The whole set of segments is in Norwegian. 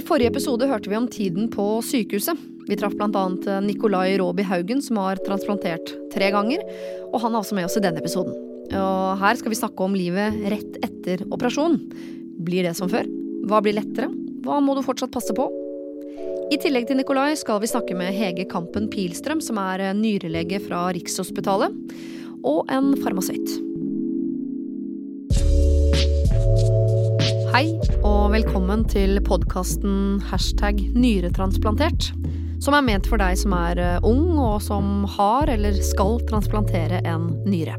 I forrige episode hørte vi om tiden på sykehuset. Vi traff bl.a. Nikolai Råby Haugen, som har transplantert tre ganger. Og han er også med oss i denne episoden. Og her skal vi snakke om livet rett etter operasjon. Blir det som før? Hva blir lettere? Hva må du fortsatt passe på? I tillegg til Nikolai skal vi snakke med Hege Kampen Pilstrøm, som er nyrelege fra Rikshospitalet, og en farmasøyt. Hei, og velkommen til podkasten hashtag nyretransplantert. Som er ment for deg som er eh, ung, og som har eller skal transplantere en nyre.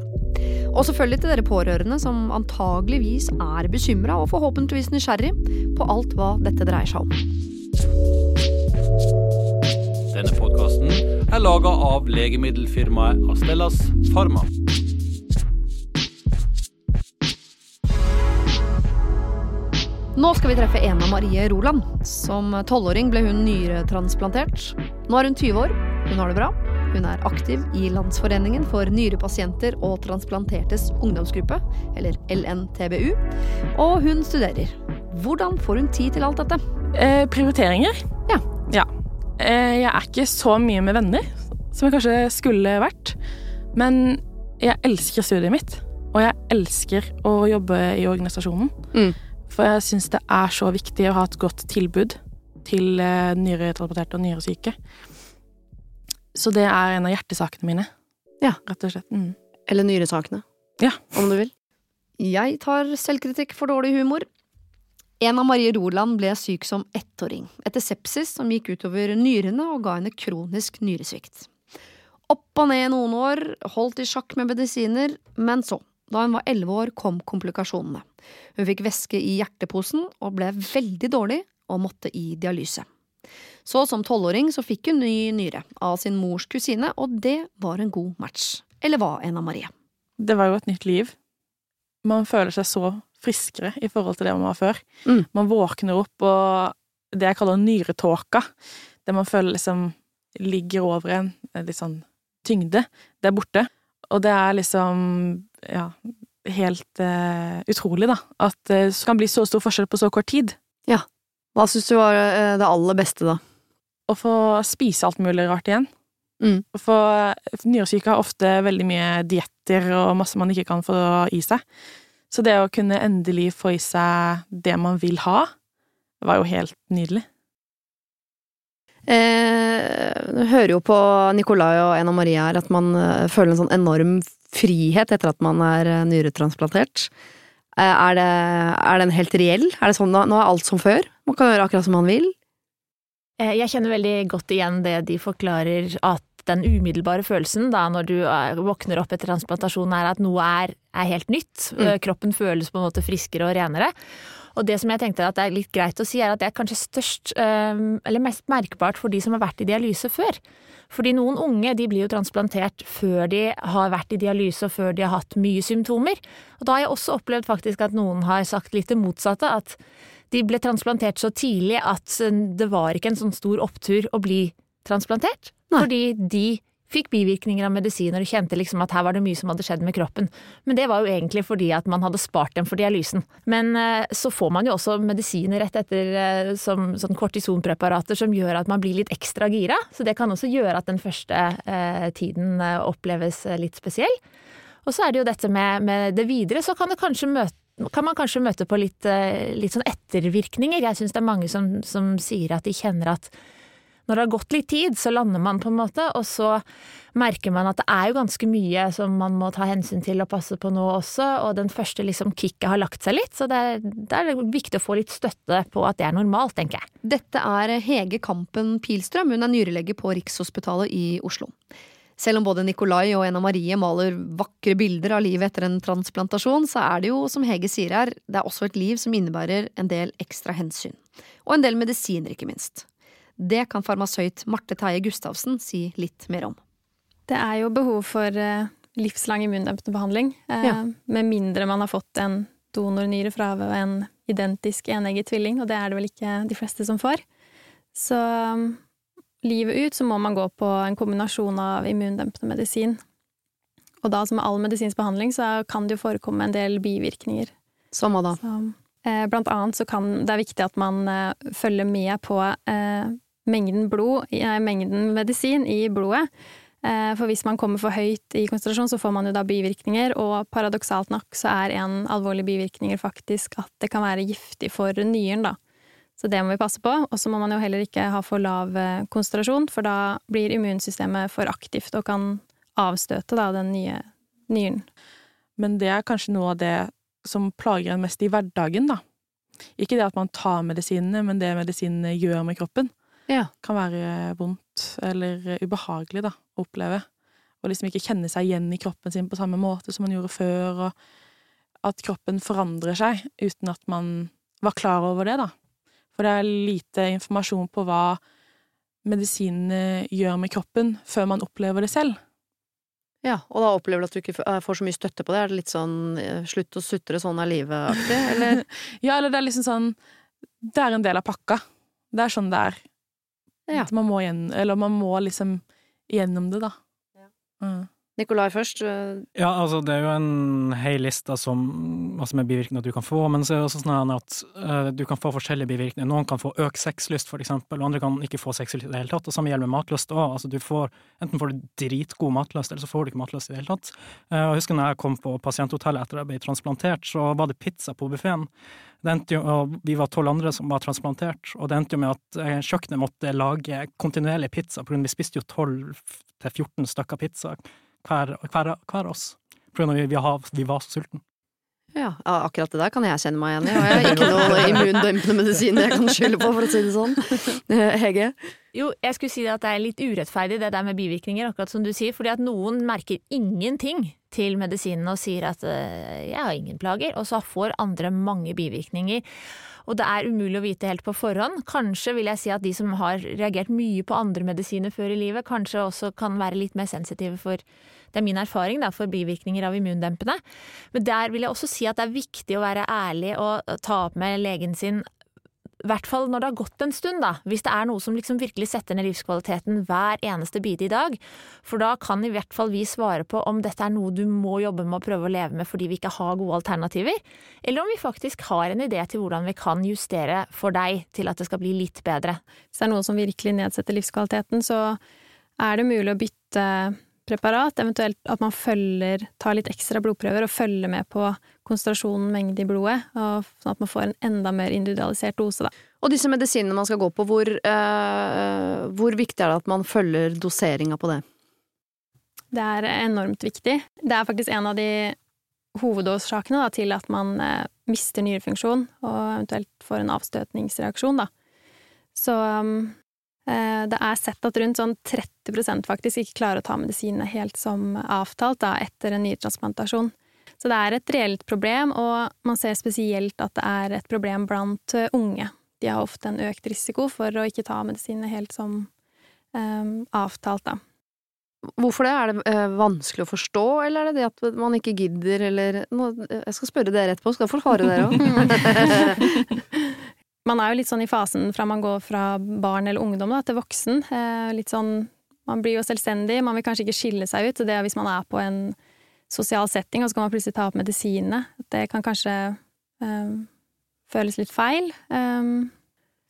Og selvfølgelig til dere pårørende som antageligvis er bekymra og forhåpentligvis nysgjerrig på alt hva dette dreier seg om. Denne podkasten er laga av legemiddelfirmaet Astellas Pharma. Nå skal vi treffe Ena Marie Roland. Som tolvåring ble hun nyretransplantert. Nå er hun 20 år. Hun har det bra. Hun er aktiv i Landsforeningen for nyrepasienter og transplantertes ungdomsgruppe, eller LNTBU, og hun studerer. Hvordan får hun tid til alt dette? Eh, prioriteringer? Ja. ja. Eh, jeg er ikke så mye med venner som jeg kanskje skulle vært, men jeg elsker studiet mitt, og jeg elsker å jobbe i organisasjonen. Mm. For jeg syns det er så viktig å ha et godt tilbud til eh, nyretransporterte og nyresyke. Så det er en av hjertesakene mine. Ja. Rett og slett. Mm. Eller nyresakene. Ja. Om du vil. Jeg tar selvkritikk for dårlig humor. En av Marie Roland ble syk som ettåring, etter sepsis som gikk utover nyrene og ga henne kronisk nyresvikt. Opp og ned noen år, holdt i sjakk med medisiner, men så, da hun var elleve år, kom komplikasjonene. Hun fikk væske i hjerteposen og ble veldig dårlig og måtte i dialyse. Så som tolvåring så fikk hun ny nyre av sin mors kusine, og det var en god match. Eller hva, Ena Marie? Det var jo et nytt liv. Man føler seg så friskere i forhold til det man var før. Mm. Man våkner opp, og det jeg kaller nyretåka, det man føler liksom ligger over en, litt sånn tyngde, det er borte. Og det er liksom, ja, helt uh, utrolig, da. At det kan bli så stor forskjell på så kort tid. Ja. Hva syns du var uh, det aller beste, da? Å få spise alt mulig rart igjen. Mm. For nyresyke har ofte veldig mye dietter og masse man ikke kan få i seg. Så det å kunne endelig få i seg det man vil ha, var jo helt nydelig. Eh, du hører jo på Nikolai og Ena Marie her at man eh, føler en sånn enorm frihet etter at man er eh, nyretransplantert. Eh, er, det, er den helt reell? Er det sånn nå, nå er alt som før? Man kan gjøre akkurat som man vil? Eh, Jeg kjenner veldig godt igjen det de forklarer at den umiddelbare følelsen da når du våkner opp etter transplantasjon er at noe er, er helt nytt. Mm. Kroppen føles på en måte friskere og renere. Og det som jeg tenkte at det er litt greit å si, er at det er kanskje størst, eller mest merkbart for de som har vært i dialyse før. Fordi noen unge de blir jo transplantert før de har vært i dialyse og før de har hatt mye symptomer. Og da har jeg også opplevd faktisk at noen har sagt litt det motsatte, at de ble transplantert så tidlig at det var ikke en sånn stor opptur å bli transplantert. Nei. Fordi de fikk bivirkninger av medisiner og kjente liksom at her var det mye som hadde skjedd med kroppen. Men det var jo egentlig fordi at man hadde spart dem for dialysen. Men eh, så får man jo også medisiner rett etter eh, som sånn kortisonpreparater som gjør at man blir litt ekstra gira. Så det kan også gjøre at den første eh, tiden oppleves litt spesiell. Og så er det jo dette med, med det videre, så kan, møte, kan man kanskje møte på litt, litt sånn ettervirkninger. Jeg syns det er mange som, som sier at de kjenner at når det har gått litt tid, så lander man på en måte, og så merker man at det er jo ganske mye som man må ta hensyn til og passe på nå også, og den første liksom kicket har lagt seg litt, så det er, det er viktig å få litt støtte på at det er normalt, tenker jeg. Dette er Hege Kampen Pilstrøm, hun er nyrelege på Rikshospitalet i Oslo. Selv om både Nikolai og Ena Marie maler vakre bilder av livet etter en transplantasjon, så er det jo, som Hege sier her, det er også et liv som innebærer en del ekstra hensyn. Og en del medisiner, ikke minst. Det kan farmasøyt Marte Teie Gustavsen si litt mer om. Det er jo behov for eh, livslang immundempende behandling, eh, Ja. med mindre man har fått en donornyre fra en identisk enegget tvilling, og det er det vel ikke de fleste som får. Så um, livet ut så må man gå på en kombinasjon av immundempende medisin. Og da som med all medisinsk behandling så kan det jo forekomme en del bivirkninger. Som hva da? Så Eh, blant annet så kan det er viktig at man eh, følger med på eh, mengden blod, eh, mengden medisin i blodet. Eh, for hvis man kommer for høyt i konsentrasjon, så får man jo da bivirkninger, og paradoksalt nok så er en alvorlig bivirkninger faktisk at det kan være giftig for nyren, da. Så det må vi passe på. Og så må man jo heller ikke ha for lav eh, konsentrasjon, for da blir immunsystemet for aktivt og kan avstøte da den nye nyren. Men det er kanskje noe av det som plager en mest i hverdagen, da. Ikke det at man tar medisinene, men det medisinene gjør med kroppen. Ja. Kan være vondt eller ubehagelig, da, å oppleve. Og liksom ikke kjenne seg igjen i kroppen sin på samme måte som man gjorde før, og at kroppen forandrer seg uten at man var klar over det, da. For det er lite informasjon på hva medisinene gjør med kroppen før man opplever det selv. Ja, og da opplever du at du ikke eh, får så mye støtte på det? Er det litt sånn eh, slutt å sutre, sånn er livet-aktig, eller? Ja, eller det er liksom sånn Det er en del av pakka. Det er sånn det er. Ja. Man må gjennom, eller man må liksom gjennom det, da. Mm. Nikolai først. eh, Ja, altså det er jo en hel liste som, altså med bivirkninger du kan få, men så er det også sånn at uh, du kan få forskjellige bivirkninger. Noen kan få økt sexlyst, for eksempel, og andre kan ikke få sexlyst i det hele tatt. Og samme gjelder med matlyst òg. Altså du får, enten får du dritgod matlyst, eller så får du ikke matlyst i det hele tatt. Uh, jeg husker når jeg kom på pasienthotellet etter at jeg ble transplantert, så var det pizza på buffeen. Vi var tolv andre som var transplantert, og det endte jo med at kjøkkenet måtte lage kontinuerlig pizza, for vi spiste jo 12 til 14 stykker pizza hver, hver, hver oss. For vi, vi, har, vi var så sultne. Ja, akkurat det der kan jeg kjenne meg igjen i, og jeg har ikke noe immundempende medisin jeg kan skylde på, for å si det sånn. Eh, Hege? Jo, jeg skulle si at det er litt urettferdig det der med bivirkninger, akkurat som du sier, fordi at noen merker ingenting til medisinene og sier at øh, jeg har ingen plager, og så får andre mange bivirkninger. Og det er umulig å vite helt på forhånd. Kanskje vil jeg si at de som har reagert mye på andre medisiner før i livet, kanskje også kan være litt mer sensitive for det er min erfaring da, for bivirkninger av immundempende. Men der vil jeg også si at det er viktig å være ærlig og ta opp med legen sin i hvert fall når det har gått en stund, da. Hvis det er noe som liksom virkelig setter ned livskvaliteten hver eneste bit i dag. For da kan i hvert fall vi svare på om dette er noe du må jobbe med å prøve å leve med fordi vi ikke har gode alternativer, eller om vi faktisk har en idé til hvordan vi kan justere for deg til at det skal bli litt bedre. Hvis det er noe som virkelig nedsetter livskvaliteten, så er det mulig å bytte preparat, eventuelt at man følger, tar litt ekstra blodprøver og følger med på konsentrasjonen, mengde i blodet, sånn at man får en enda mer individualisert dose, da. Og disse medisinene man skal gå på, hvor, eh, hvor viktig er det at man følger doseringa på det? Det er enormt viktig. Det er faktisk en av de hovedårsakene da, til at man eh, mister nyrefunksjon, og eventuelt får en avstøtningsreaksjon, da. Så eh, det er sett at rundt sånn 30% faktisk ikke klarer å ta medisinene helt som avtalt da, etter en nyretransplantasjon. Så det er et reelt problem, og man ser spesielt at det er et problem blant eh, unge. De har ofte en økt risiko for å ikke ta medisinene helt som um, avtalt, da. Hvorfor det? Er det eh, vanskelig å forstå, eller er det det at man ikke gidder, eller Jeg skal spørre dere etterpå, skal få svare dere òg. Man er jo litt sånn i fasen fra man går fra barn eller ungdom da, til voksen. Eh, litt sånn Man blir jo selvstendig, man vil kanskje ikke skille seg ut. Det er hvis man er på en sosial setting, og så kan man plutselig ta opp medisinene. Det kan kanskje eh, føles litt feil. Um,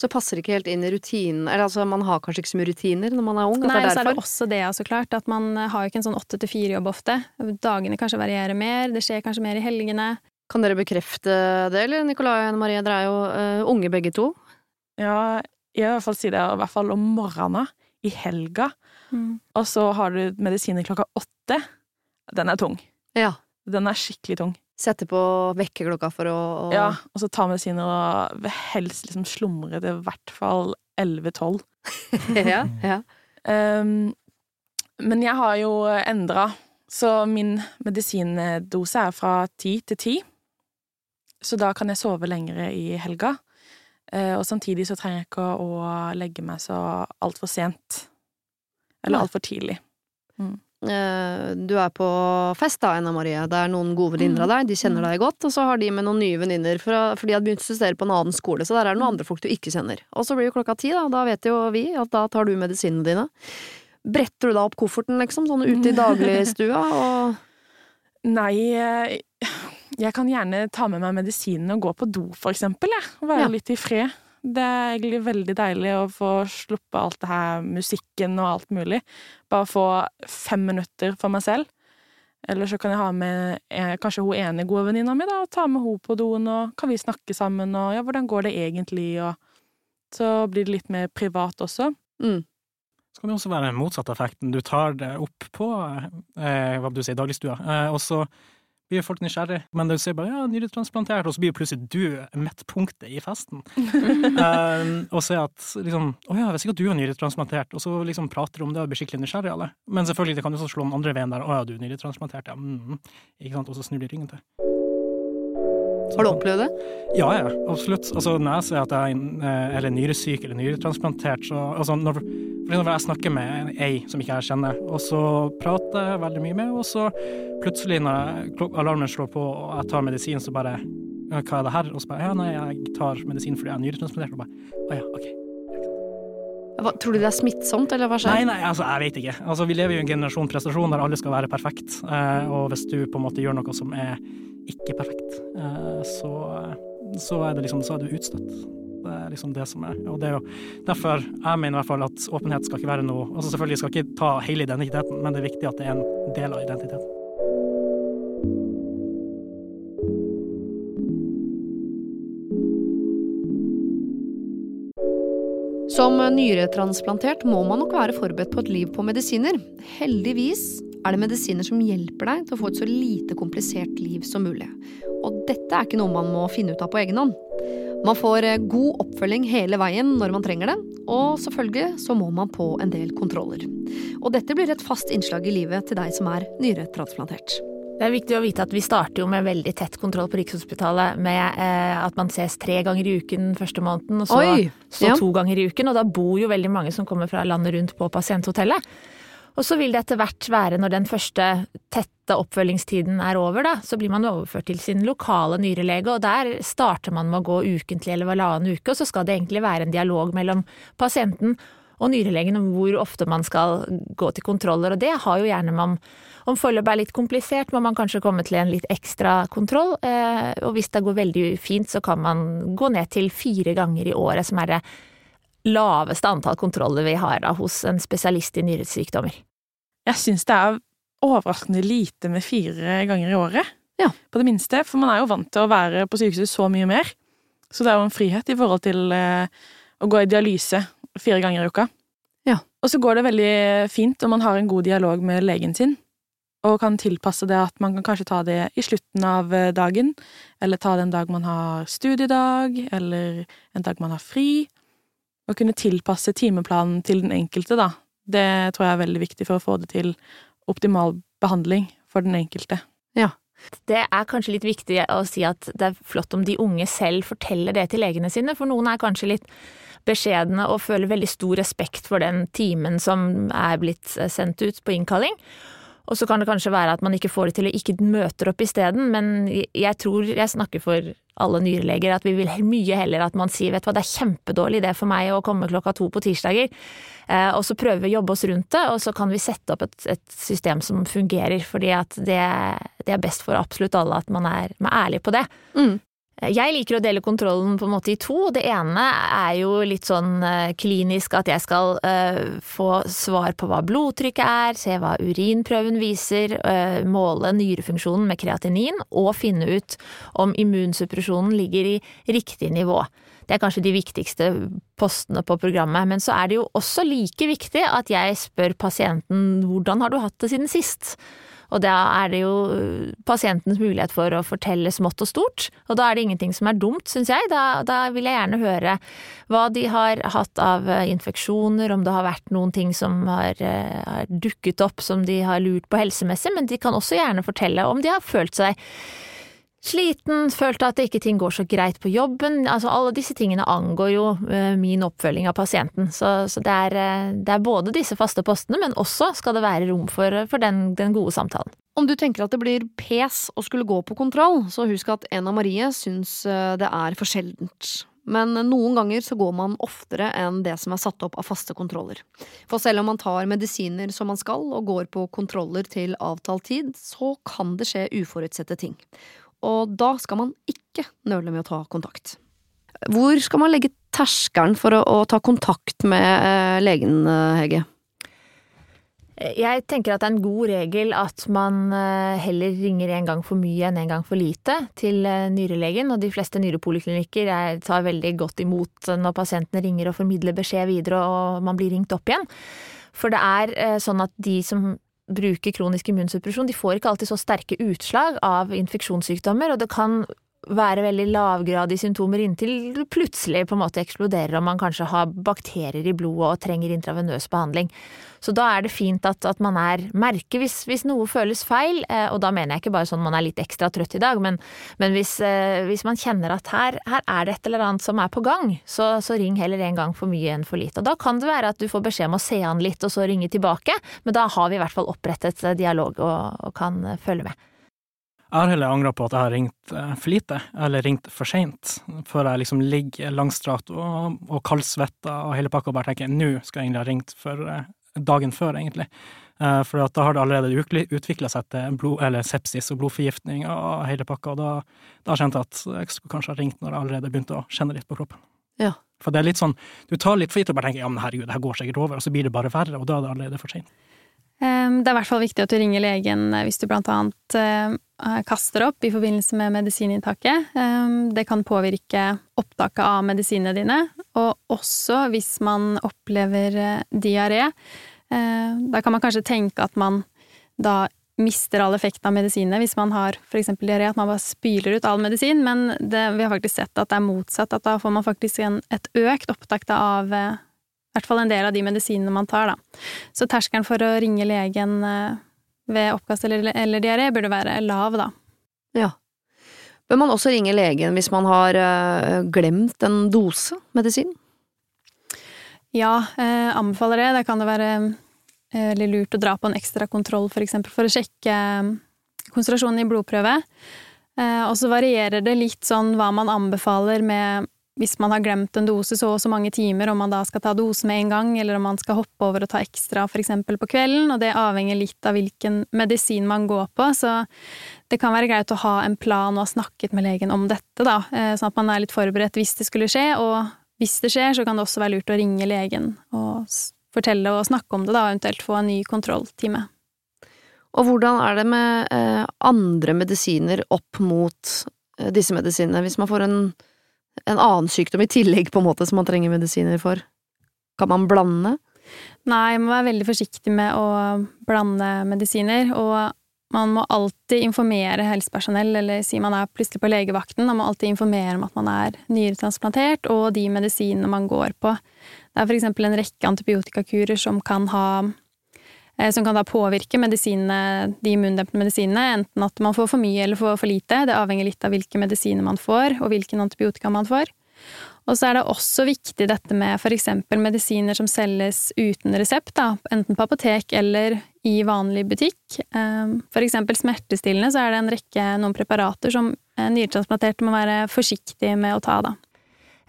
Så passer det ikke helt inn i rutinen. Eller altså, man har kanskje ikke så mye rutiner når man er ung, Nei, det så er er det også det, så klart. At man har jo ikke en sånn åtte til fire-jobb ofte. Dagene kanskje varierer mer, det skjer kanskje mer i helgene. Kan dere bekrefte det, eller Nikolai og Anne Marie, dere er jo uh, unge begge to. Ja, jeg vil i hvert fall si det i hvert fall om morgenen, i helga, og så har du medisiner klokka åtte. Den er tung. Ja. Den er skikkelig tung. Sette på vekkerklokka for å, og... Ja, og så ta medisiner og helst liksom slumre til i hvert fall 11-12. ja, ja. Um, men jeg har jo endra, så min medisindose er fra ti til ti. Så da kan jeg sove lengre i helga. Eh, og samtidig så trenger jeg ikke å legge meg så altfor sent. Eller altfor tidlig. Mm. Du er på fest da, Anna Marie. Det er noen gode venninner av Mm. deg, de kjenner deg godt, og så har de med noen nye venninner, for de har begynt å studere på en annen skole, så der er det noen andre folk du ikke kjenner. Og så blir det klokka ti, da, da vet jo vi at da tar du medisinene dine. Bretter du da opp kofferten, liksom, sånn ute i dagligstua, og Nei, eh, Jeg kan gjerne ta med meg medisinene og gå på do, for eksempel. Jeg. Være Ja. litt i fred. Det er egentlig veldig deilig å få sluppe alt det her musikken og alt mulig. Bare få fem minutter for meg selv. Eller så kan jeg ha med eh, kanskje hun ene gode venninna mi, da, og ta med hun på doen, og kan vi snakke sammen, og ja, hvordan går det egentlig, og så blir det litt mer privat også. Mm. Så kan det også være den motsatte effekten. Du tar det opp på eh, hva du sier, dagligstua, eh, og så blir folk nysgjerrig. Men du sier bare ja, nyretransplantert, og så blir plutselig du midtpunktet i festen. um, og så er at liksom å ja, jeg visste ikke at du er nyretransplantert, og så liksom prater du om det og blir skikkelig nysgjerrig alle. Men selvfølgelig, det kan jo slå den andre veien der. Å ja, du er nyretransplantert, ja. Mm, ikke sant. Og så snur de ryggen til. Har du opplevd det? ja, ja, absolutt. Altså, når jeg sier at jeg er eh, eller nyresyk eller nyretransplantert, så altså, når, for eksempel jeg snakker med ei som ikke jeg kjenner, og så prater jeg veldig mye med, og så plutselig når jeg, alarmen slår på og jeg tar medisin, så bare Hva er det her? Og så bare Ja, nei, jeg tar medisin fordi jeg er nyretransplantert. Og bare Å ja, OK. Hva, tror du det er smittsomt, eller hva skjer? Nei, nei, altså, jeg vet ikke. Altså, vi lever jo i en generasjon prestasjon der alle skal være perfekt, eh, og hvis du på en måte gjør noe som er ikke perfekt, eh, så, så er det liksom Så er du utstøtt. Det er liksom det som er Og det er jo derfor jeg mener i hvert fall at åpenhet skal ikke være noe Altså selvfølgelig skal ikke ta hele identiteten, men det er viktig at det er en del av identiteten. Som nyretransplantert må man nok være forberedt på et liv på medisiner. Heldigvis er det medisiner som hjelper deg til å få et så lite komplisert liv som mulig. Og dette er ikke noe man må finne ut av på egen hånd. Man får eh, god oppfølging hele veien når man trenger det, og selvfølgelig så må man på en del kontroller. Og dette blir et fast innslag i livet til deg som er nyretransplantert. Det er viktig å vite at vi starter jo med veldig tett kontroll på Rikshospitalet med eh, at man ses tre ganger i uken første måneden, og så, Oi, så ja. to ganger i uken. Og da bor jo veldig mange som kommer fra landet rundt på pasienthotellet. Og så vil det etter hvert være, når den første tette oppfølgingstiden er over, da, så blir man overført til sin lokale nyrelege, og der starter man med å gå ukentlig eller halvannen uke, og så skal det egentlig være en dialog mellom pasienten og nyrelegen om hvor ofte man skal gå til kontroller, og det har jo gjerne man om forløpet er litt komplisert, må man kanskje komme til en litt ekstra kontroll, eh, og hvis det går veldig fint, så kan man gå ned til fire ganger i året, som er det laveste antall kontroller vi har da, hos en spesialist i nyresykdommer. Jeg syns det er overraskende lite med fire ganger i året. Ja. På det minste, for man er jo vant til å være på sykehuset så mye mer. Så det er jo en frihet i forhold til eh, å gå i dialyse fire ganger i uka. Ja. Og så går det veldig fint om man har en god dialog med legen sin, og kan tilpasse det at man kan kanskje ta det i slutten av eh, dagen, eller ta det en dag man har studiedag, eller en dag man har fri. Å kunne tilpasse timeplanen til den enkelte, da. Det tror jeg er veldig viktig for å få det til optimal behandling for den enkelte. Ja. Det er kanskje litt viktig å si at det er flott om de unge selv forteller det til legene sine, for noen er kanskje litt beskjedne og føler veldig stor respekt for den timen som er blitt sendt ut på innkalling. Og så kan det kanskje være at man ikke får det til å ikke møter opp isteden, men jeg tror jeg snakker for alle nyreleger at vi vil mye heller at man sier vet du hva, det er kjempedårlig idé for meg å komme klokka to på tirsdager, eh, og så prøver vi å jobbe oss rundt det, og så kan vi sette opp et, et system som fungerer, fordi at det, det er best for absolutt alle at man er, man er ærlig på det. Mm. Jeg liker å dele kontrollen på en måte i to. Det ene er jo litt sånn eh, klinisk at jeg skal eh, få svar på hva blodtrykket er, se hva urinprøven viser, eh, måle nyrefunksjonen med kreatinin og finne ut om immunsuppresjonen ligger i riktig nivå. Det er kanskje de viktigste postene på programmet, men så er det jo også like viktig at jeg spør pasienten hvordan har du hatt det siden sist? Og da er det jo pasientens mulighet for å fortelle smått og stort, og da er det ingenting som er dumt, syns jeg. Da, da vil jeg gjerne høre hva de har hatt av eh, infeksjoner, om det har vært noen ting som har, eh, har dukket opp som de har lurt på helsemessig, men de kan også gjerne fortelle om de har følt seg sliten, følt at ikke ting går så greit på jobben. Altså alle disse tingene angår jo uh, min oppfølging av pasienten. Så, så det, er, uh, det, er, både disse faste postene, men også skal det være rom for, for den, den, gode samtalen. Om du tenker at det blir pes å skulle gå på kontroll, så husk at Ena Marie syns eh, det er for sjeldent. Men noen ganger så går man oftere enn det som er satt opp av faste kontroller. For selv om man tar medisiner som man skal og går på kontroller til avtalt tid, så kan det skje uforutsette ting. Og da skal man ikke nøle med å ta kontakt. Hvor skal man legge terskelen for å, å ta kontakt med eh, legen, eh, Hege? Jeg tenker at det er en god regel at man eh, heller ringer en gang for mye enn en gang for lite til eh, nyrelegen, og de fleste nyrepoliklinikker er- tar veldig godt imot når pasientene ringer og formidler beskjed videre og man blir ringt opp igjen. For det er sånn at de som bruker kronisk immunsuppresjon, de får ikke alltid så sterke utslag av infeksjonssykdommer, og det kan være veldig lavgradige symptomer inntil det plutselig på en måte eksploderer og man kanskje har bakterier i blodet og trenger intravenøs behandling. Så da er det fint at, at man er merker hvis, hvis noe føles feil, eh, og da mener jeg ikke bare sånn man er litt ekstra trøtt i dag, men, men hvis, eh, hvis man kjenner at her, her er det et eller annet som er på gang, så, så ring heller en gang for mye enn for lite. Og da kan det være at du får beskjed om å se an litt og så ringe tilbake, men da har vi i hvert fall opprettet eh, dialog og, og kan følge med. Jeg har heller angra på at jeg har ringt eh, for lite, eller ringt for seint, før jeg liksom ligger langstrakt og, og kaldsvetter og hele pakka og bare tenker nå skal jeg egentlig ha ringt for eh, dagen før, egentlig. Eh, For da har det allerede utvikla seg til blod, eller sepsis og blodforgiftning og hele pakka, og da, da kjente jeg at jeg skulle kanskje ha ringt når jeg allerede begynte å kjenne litt på kroppen. Ja. For det er litt sånn, du tar litt for gitt og bare tenker ja, men herregud, det her går sikkert over, og så blir det bare verre, og da er det allerede for seint. Det er i hvert fall viktig at du ringer legen hvis du blant annet kaster opp i forbindelse med medisininntaket. Ehm, Det kan påvirke opptaket av medisinene dine, og også hvis man opplever eh, diaré. Eh, Da kan man kanskje tenke at man da mister all effekten av medisinene hvis man har eksempel diaré, at man bare spyler ut all medisin, men det, vi har faktisk sett at det er motsatt, at da får man faktisk en, et økt opptak av eh, i hvert fall en del av de medisinene man tar, da. Så terskelen for å ringe legen eh, ved oppkast eller, eller diaré burde være lav, da. Ja. Bør man også ringe legen hvis man har eh, glemt en dose medisin? Ja, eh, anbefaler det. Det kan det være eh, veldig lurt å dra på en ekstra kontroll, for eksempel, for å sjekke eh, konsentrasjonen i blodprøve. Eh, og så varierer det litt sånn hva man anbefaler med hvis man har glemt en dose så og så mange timer, om man da skal ta dose med en gang, eller om man skal hoppe over og ta ekstra eksempel på kvelden, og det avhenger litt av hvilken medisin man går på, så det kan være greit å ha en plan og ha snakket med legen om dette, da, eh, sånn at man er litt forberedt hvis det skulle skje, og hvis det skjer, så kan det også være lurt å ringe legen og fortelle og snakke om det, da, og eventuelt få en ny kontrolltime. Og hvordan er det med eh, andre medisiner opp mot eh, disse medisinene, hvis man får en, en annen sykdom i tillegg, på en måte, som man trenger medisiner for? Kan man blande? Nei, man må være veldig forsiktig med å blande medisiner, og man må alltid informere helsepersonell, eller si man er plutselig på legevakten, man må alltid informere om at man er nyretransplantert, og de medisinene man går på. Det er eksempel en rekke antibiotikakurer som kan ha som kan da påvirke de immundempende medisinene, enten at man får for mye eller for, for lite. Det avhenger litt av hvilke medisiner man får, og hvilken antibiotika man får. Og så er det også viktig dette med eksempel medisiner som selges uten resept, da, enten på apotek eller i vanlig butikk. F.eks. For eksempel smertestillende så er det en rekke noen preparater som eh, nyretransplanterte må være forsiktige med å ta, da.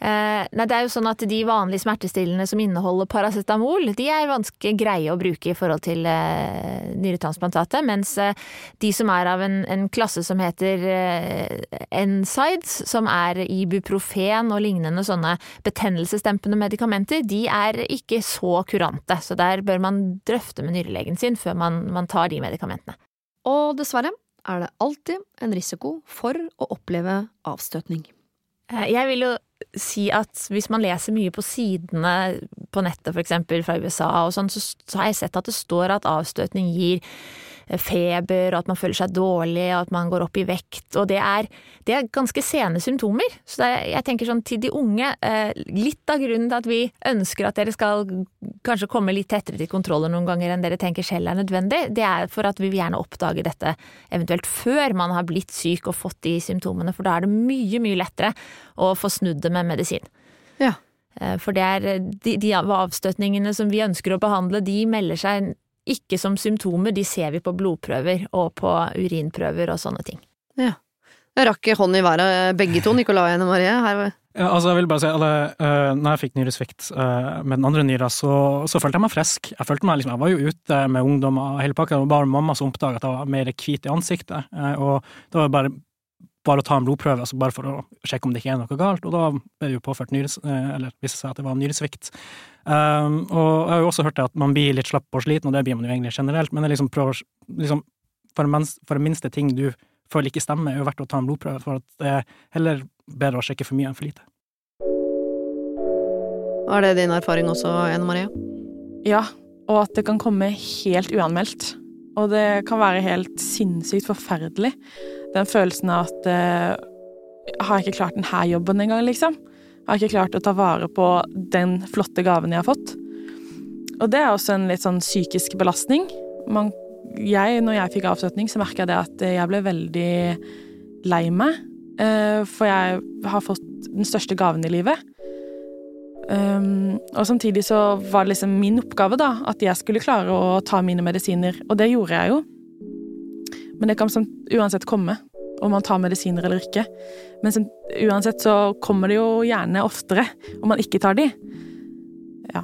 Eh, nei, det er jo sånn at de vanlige smertestillende som inneholder paracetamol, de er ganske greie å bruke i forhold til eh, nyretransplantatet, mens eh, de som er av en, en klasse som heter eh, NSIDES, som er ibuprofen og lignende sånne betennelsesdempende medikamenter, de er ikke så kurante, så der bør man drøfte med nyrelegen sin før man, man tar de medikamentene. Og dessverre er det alltid en risiko for å oppleve avstøtning. Eh, Jeg vil jo si at hvis man leser mye på sidene på nettet, eksempel fra USA og sånn, så, så har jeg sett at det står at avstøtning gir feber, og at man føler seg dårlig, og at man går opp i vekt, og det er, det er ganske sene symptomer. Så er, jeg tenker sånn til de unge, eh, litt av grunnen til at vi ønsker at dere skal kanskje komme litt tettere til kontroller noen ganger enn dere tenker selv er nødvendig, det er for at vi vil gjerne oppdage dette eventuelt før man har blitt syk og fått de symptomene, for da er det mye, mye lettere å få snudd det med medisin. Ja. Eh, For det er de, de avstøtningene som vi ønsker å behandle, de melder seg ikke som symptomer, de ser vi på blodprøver og på urinprøver og sånne ting. Ja. Jeg rakk hånd i været begge to, Nicolai og Ene Marie. Her var Ja, altså, jeg vil bare si at uh, når jeg fikk nyresvikt uh, med den andre nyra, så, så følte jeg meg frisk. Jeg følte meg liksom, jeg var jo ute med ungdommer hele pakka, det var bare mamma som oppdaga at jeg var mer hvit i ansiktet. Uh, og det var bare bare å ta en blodprøve, altså bare for å sjekke om det ikke er noe galt, og da ble det jo påført nyres... eh, Eller viste seg at det var nyresvikt. Um, og jeg har jo også hørt det at man blir litt slapp og sliten, og det blir man jo egentlig generelt, men jeg liksom prøver liksom, for, en mens, for det minste ting du føler ikke stemmer, er jo verdt å ta en blodprøve, for at det er heller bedre å sjekke for mye enn for lite. Er det din erfaring også, Ene Maria? Ja, og at det kan komme helt uanmeldt. Og det kan være helt sinnssykt forferdelig. Den følelsen av at uh, Har jeg ikke klart denne jobben engang, liksom? Har jeg ikke klart å ta vare på den flotte gaven jeg har fått? Og det er også en litt sånn psykisk belastning. Man, jeg, når jeg fikk avstøtning, så merka jeg det at jeg ble veldig lei meg. Uh, for jeg har fått den største gaven i livet. Um, og samtidig så var det liksom min oppgave, da, at jeg skulle klare å ta mine medisiner. Og det gjorde jeg jo. Men det kan uansett komme, om man tar medisiner eller ikke. Men uansett så kommer det jo gjerne oftere om man ikke tar de. Ja.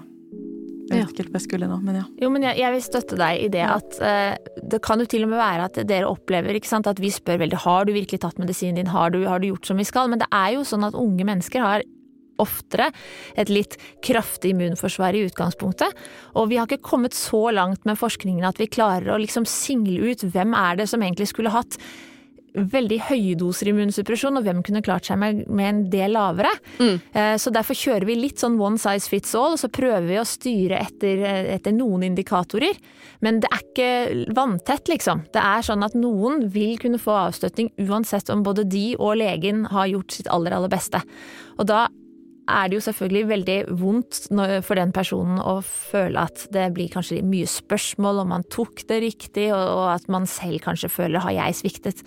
Jeg vet ikke helt hva jeg skulle nå, men ja. Jo, men jeg, jeg vil støtte deg i det at uh, det kan jo til og med være at dere opplever ikke sant, at vi spør veldig har du virkelig tatt medisinen din, har du, har du gjort som vi skal? Men det er jo sånn at unge mennesker har oftere et litt kraftig immunforsvar i utgangspunktet. Og vi har ikke kommet så langt med forskningen at vi klarer å liksom single ut hvem er det som egentlig skulle hatt veldig høye doser immunsuppresjon, og hvem kunne klart seg med, med en del lavere. Mm. Så derfor kjører vi litt sånn one size fits all, og så prøver vi å styre etter, eh, etter noen indikatorer. Men det er ikke vanntett, liksom. Det er sånn at noen vil kunne få avstøtning uansett om både de og legen har gjort sitt aller, aller beste. Og da er det jo selvfølgelig veldig vondt for den personen å føle at det blir kanskje mye spørsmål om man tok det riktig, og at man selv kanskje føler 'har jeg sviktet'?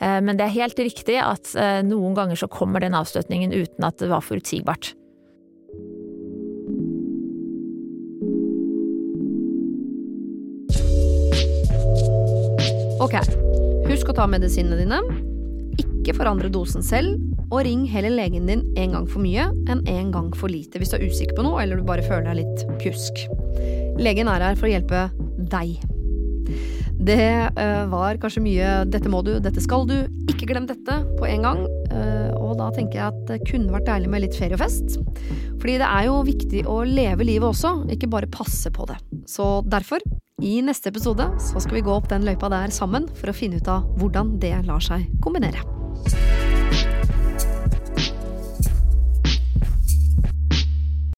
Eh, Men det er helt riktig at eh, noen ganger så kommer den avstøtningen uten at det var forutsigbart. Ok, husk å ta medisinene dine. Ikke forandre dosen selv, og ring heller legen din en gang for mye enn en gang for lite hvis du er usikker på noe eller du bare føler deg litt pjusk. Legen er her for å hjelpe deg. Det eh, var kanskje mye 'dette må du', 'dette skal du', ikke glem dette på en gang. Eh, og da tenker jeg at det kunne vært deilig med litt ferie og fest. Fordi det er jo viktig å leve livet også, ikke bare passe på det. Så derfor, i neste episode, så skal vi gå opp den løypa der sammen for å finne ut av hvordan det lar seg kombinere.